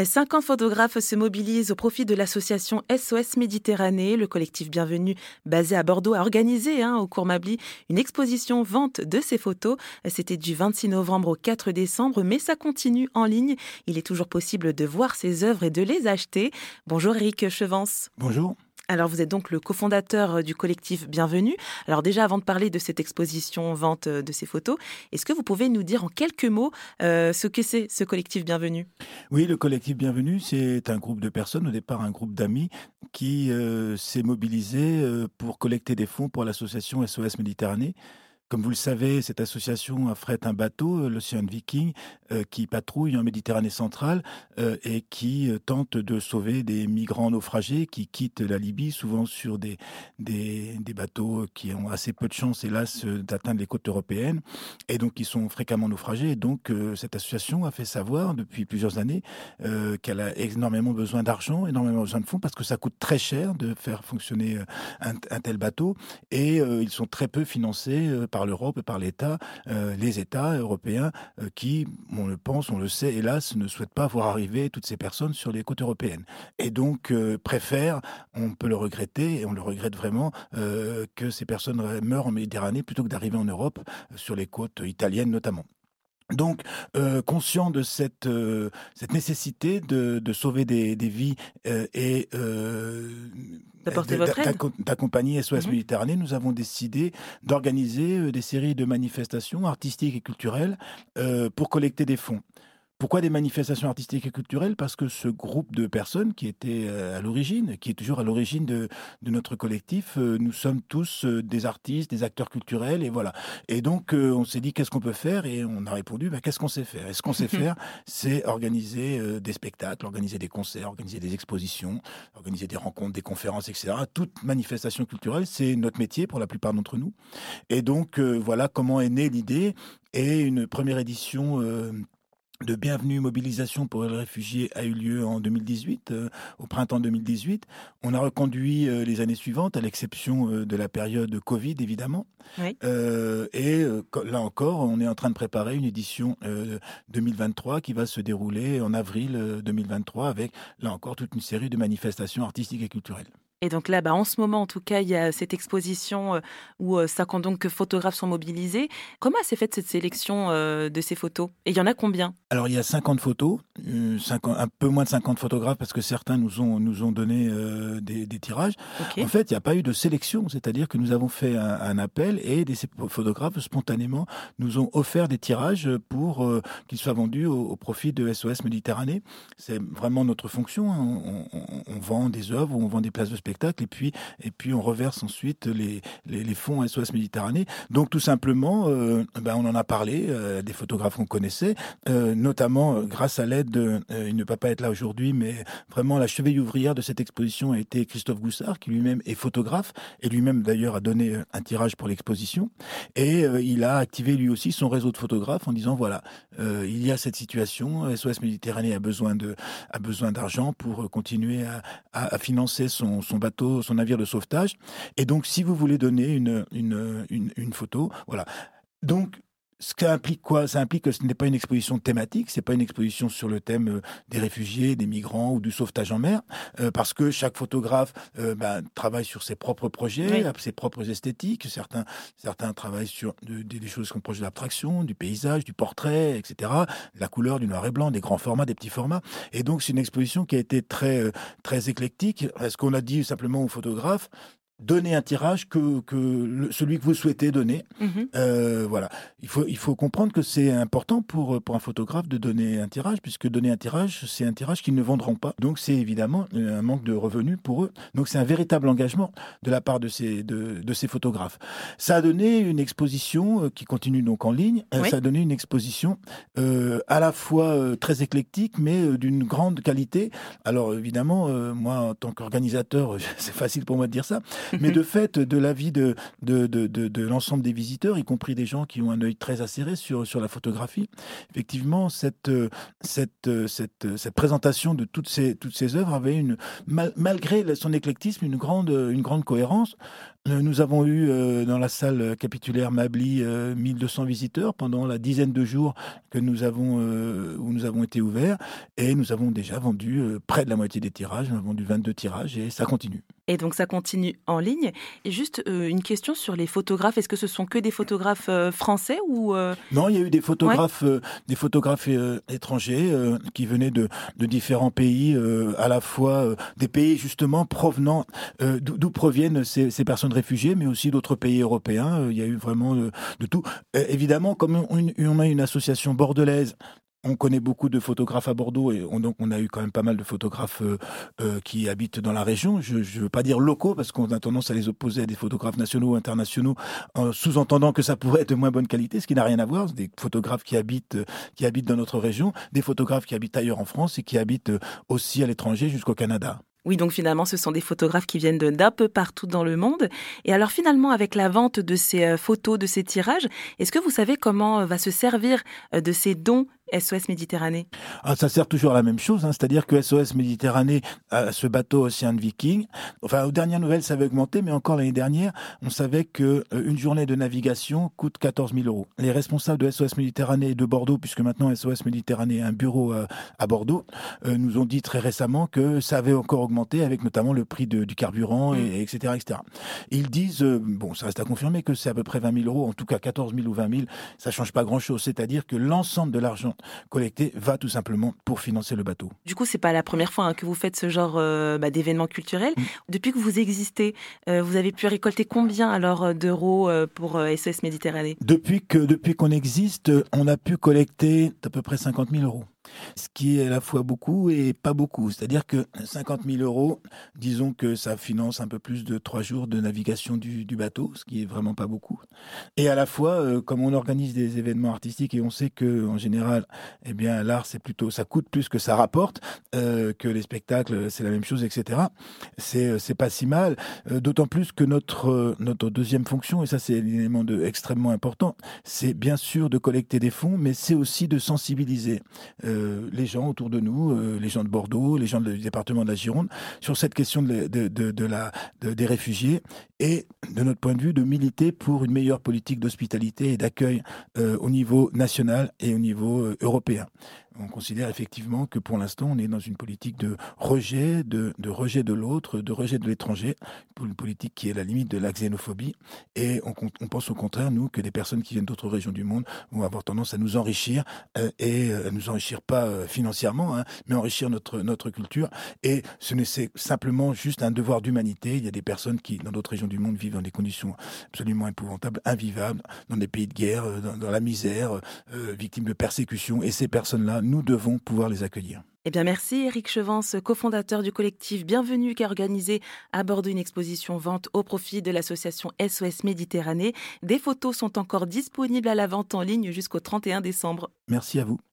50 photographes se mobilisent au profit de l'association SOS Méditerranée. Le collectif Bienvenue, basé à Bordeaux, a organisé hein, au cours Mabli une exposition vente de ces photos. C'était du 26 novembre au 4 décembre, mais ça continue en ligne. Il est toujours possible de voir ces œuvres et de les acheter. Bonjour Eric Chevance. Bonjour. Alors vous êtes donc le cofondateur euh, du collectif Bienvenue. Alors déjà avant de parler de cette exposition vente euh, de ces photos, est-ce que vous pouvez nous dire en quelques mots euh, ce que c'est ce collectif Bienvenue? Oui, le collectif Bienvenue, c'est un groupe de personnes, au départ un groupe d'amis qui s'est mobilisé pour collecter des fonds pour l'association SOS Méditerranée comme vous le savez, cette association affrète un bateau, euh, l'Océan Viking, euh, qui patrouille en Méditerranée centrale euh, et qui tente de sauver des migrants naufragés qui quittent la Libye, souvent sur des, des, bateaux qui ont assez peu de chance, hélas, d'atteindre les côtes européennes et donc qui sont fréquemment naufragés. Donc, cette association a fait savoir depuis plusieurs années qu'elle a énormément besoin d'argent, énormément besoin de fonds parce que ça coûte très cher de faire fonctionner un, un tel bateau et ils sont très peu financés par l'Europe et par l'État, euh, les États européens euh, qui, on le pense, on le sait, hélas, ne souhaitent pas voir arriver toutes ces personnes sur les côtes européennes. Et donc euh, préfèrent, on peut le regretter, et on le regrette vraiment, que ces personnes meurent en Méditerranée plutôt que d'arriver en Europe, sur les côtes italiennes notamment. Donc, conscient de cette, cette nécessité de, de sauver des, des vies et d'accompagner SOS mmh Méditerranée, nous avons décidé d'organiser des séries de manifestations artistiques et culturelles pour collecter des fonds. Pourquoi des manifestations artistiques et culturelles? Parce que ce groupe de personnes qui était euh, à l'origine, qui est toujours à l'origine de, notre collectif, euh, nous sommes tous euh, des artistes, des acteurs culturels, et voilà. Et donc, on s'est dit, qu'est-ce qu'on peut faire? Et on a répondu, bah, qu'est-ce qu'on sait faire? Et ce qu'on sait faire, c'est organiser des spectacles, organiser des concerts, organiser des expositions, organiser des rencontres, des conférences, etc. Toute manifestation culturelle, c'est notre métier pour la plupart d'entre nous. Et donc, voilà comment est née l'idée. Et une première édition de bienvenue mobilisation pour les réfugiés a eu lieu en 2018, euh, au printemps 2018. On a reconduit euh, les années suivantes, à l'exception euh, de la période Covid, évidemment. et là encore, on est en train de préparer une édition 2023 qui va se dérouler en avril 2023 avec, là encore, toute une série de manifestations artistiques et culturelles. Et donc là, bah, en ce moment, en tout cas, il y a cette exposition euh, où euh, ça compte donc que photographes sont mobilisés. Comment s'est faite cette sélection euh, de ces photos? Et il y en a combien? Alors, il y a 50 photos, un peu moins de 50 photographes parce que certains nous ont, nous ont donné des, tirages. En fait, il n'y a pas eu de sélection, c'est-à-dire que nous avons fait un, appel et des photographes spontanément nous ont offert des tirages pour qu'ils soient vendus au, profit de SOS Méditerranée. C'est vraiment notre fonction. Hein. On, on, vend des œuvres, on vend des places de spectacle et puis, et puis on reverse ensuite les, les, fonds SOS Méditerranée. Donc tout simplement, euh, ben, on en a parlé, euh, des photographes qu'on connaissait, euh, notamment grâce à l'aide, de, il ne peut pas être là aujourd'hui, mais vraiment la cheville ouvrière de cette exposition a été Christophe Goussard, qui lui-même est photographe, et lui-même d'ailleurs a donné un tirage pour l'exposition. Et il a activé lui aussi son réseau de photographes en disant, voilà, il y a cette situation, SOS Méditerranée a besoin a besoin d'argent pour continuer à, à, financer son, son bateau, son navire de sauvetage. Et donc, si vous voulez donner une, une, une, photo, voilà. Donc, ce qui implique quoi? Ça implique que ce n'est pas une exposition thématique, c'est pas une exposition sur le thème euh, des réfugiés, des migrants ou du sauvetage en mer, euh, parce que chaque photographe euh, ben, travaille sur ses propres projets, ses propres esthétiques. Certains, certains travaillent sur des choses comme projet d'abstraction, du paysage, du portrait, etc. La couleur, du noir et blanc, des grands formats, des petits formats. Et donc c'est une exposition qui a été très très éclectique. Est-ce qu'on a dit simplement aux photographes? Donner un tirage que, que celui que vous souhaitez donner. Mhm. Euh, voilà. Il faut, il faut comprendre que c'est important pour, pour un photographe de donner un tirage, puisque donner un tirage, c'est un tirage qu'ils ne vendront pas. Donc c'est évidemment un manque de revenus pour eux. Donc c'est un véritable engagement de la part de ces, de, de ces photographes. Ça a donné une exposition euh, qui continue donc en ligne. Euh, ça a donné une exposition euh, à la fois très éclectique, mais d'une grande qualité. Alors évidemment, moi en tant qu'organisateur, c'est facile pour moi de dire ça. mais de fait, de l'avis de, de, de, de, l'ensemble des visiteurs, y compris des gens qui ont un œil très acéré sur, sur la photographie, effectivement, cette, cette, cette, cette présentation de toutes ces, toutes ces œuvres avait une, malgré son éclectisme, une grande, une grande cohérence. Euh, nous avons eu euh, dans la salle capitulaire Mably 1200 euh, visiteurs pendant la dizaine de jours que nous avons où nous avons été ouverts et nous avons déjà vendu près de la moitié des tirages. On a vendu 22 tirages et ça continue. Et donc ça continue en ligne. Et juste une question sur les photographes. Est-ce que ce sont que des photographes français ou Non, il y a eu des photographes, des photographes étrangers qui venaient de, de différents pays, à la fois des pays justement provenant d'où proviennent ces, ces personnes réfugiés, mais aussi d'autres pays européens. Euh, il y a eu vraiment de, tout. Euh, évidemment, comme on, a une association bordelaise on connaît beaucoup de photographes à Bordeaux et on, donc on a eu quand même pas mal de photographes euh, qui habitent dans la région. Je ne veux pas dire locaux parce qu'on a tendance à les opposer à des photographes nationaux ou internationaux, en sous-entendant que ça pourrait être de moins bonne qualité, ce qui n'a rien à voir. Des photographes qui habitent qui habitent dans notre région, des photographes qui habitent ailleurs en France et qui habitent aussi à l'étranger jusqu'au Canada. Oui, donc finalement, ce sont des photographes qui viennent d'un peu partout dans le monde. Et alors finalement, avec la vente de ces euh, photos, de ces tirages, est-ce que vous savez comment euh, va se servir euh, de ces dons SOS Méditerranée ah, Ça sert toujours à la même chose, hein. c'est-à-dire que SOS Méditerranée, a ce bateau Océan Viking, enfin aux dernières nouvelles ça avait augmenté, mais encore l'année dernière, on savait que euh, une journée de navigation coûte 14 000 euros. Les responsables de SOS Méditerranée de Bordeaux, puisque maintenant SOS Méditerranée a un bureau euh, à Bordeaux, euh, nous ont dit très récemment que ça avait encore augmenté avec notamment le prix du carburant, et, etc., mm. etc. Ils disent, bon, ça reste à confirmer que c'est à peu près 20 000 euros, en tout cas 14 000 ou 20 000, ça change pas grand-chose. C'est-à-dire que l'ensemble de l'argent collecté va tout simplement pour financer le bateau. Du coup, c'est pas la première fois hein, que vous faites ce genre euh, bah, d'événements culturels. Mm. Depuis que vous existez, euh, vous avez pu récolter combien alors euh, d'euros pour SOS Méditerranée? Depuis que depuis qu'on existe, on a pu collecter à peu près 50 000 euros ce qui est à la fois beaucoup et pas beaucoup. C'est-à-dire que 50 000 euros, disons que ça finance un peu plus de trois jours de navigation du, bateau, ce qui est vraiment pas beaucoup. Et à la fois, euh, comme on organise des événements artistiques et on sait que en général, eh bien l'art c'est plutôt ça coûte plus que ça rapporte, euh, que les spectacles c'est la même chose, etc. C'est euh, c'est pas si mal. D'autant plus que notre notre deuxième fonction et ça c'est l'élément de extrêmement important, c'est bien sûr de collecter des fonds, mais c'est aussi de sensibiliser. Les gens autour de nous, euh, les gens de Bordeaux, les gens du département de la Gironde, sur cette question des réfugiés et, de notre point de vue, de militer pour une meilleure politique d'hospitalité et d'accueil euh, au niveau national et au niveau européen on considère effectivement que pour l'instant, on est dans une politique de rejet, de, rejet de l'autre, de rejet de l'étranger, pour une politique qui est la limite de la xénophobie. Et on, pense au contraire, nous, que des personnes qui viennent d'autres régions du monde vont avoir tendance à nous enrichir, euh, et euh, à nous enrichir pas euh, financièrement, hein, mais enrichir notre, notre culture. Et ce n'est simplement juste un devoir d'humanité. Il y a des personnes qui, dans d'autres régions du monde, vivent dans des conditions absolument épouvantables, invivables, dans des pays de guerre, dans, la misère, victimes de persécutions. Et ces personnes-là, nous devons pouvoir les accueillir. Eh bien, merci Eric Chevance, cofondateur du collectif Bienvenue, qui a organisé à Bordeaux une exposition vente au profit de l'association SOS Méditerranée. Des photos sont encore disponibles à la vente en ligne jusqu'au 31 décembre. Merci à vous.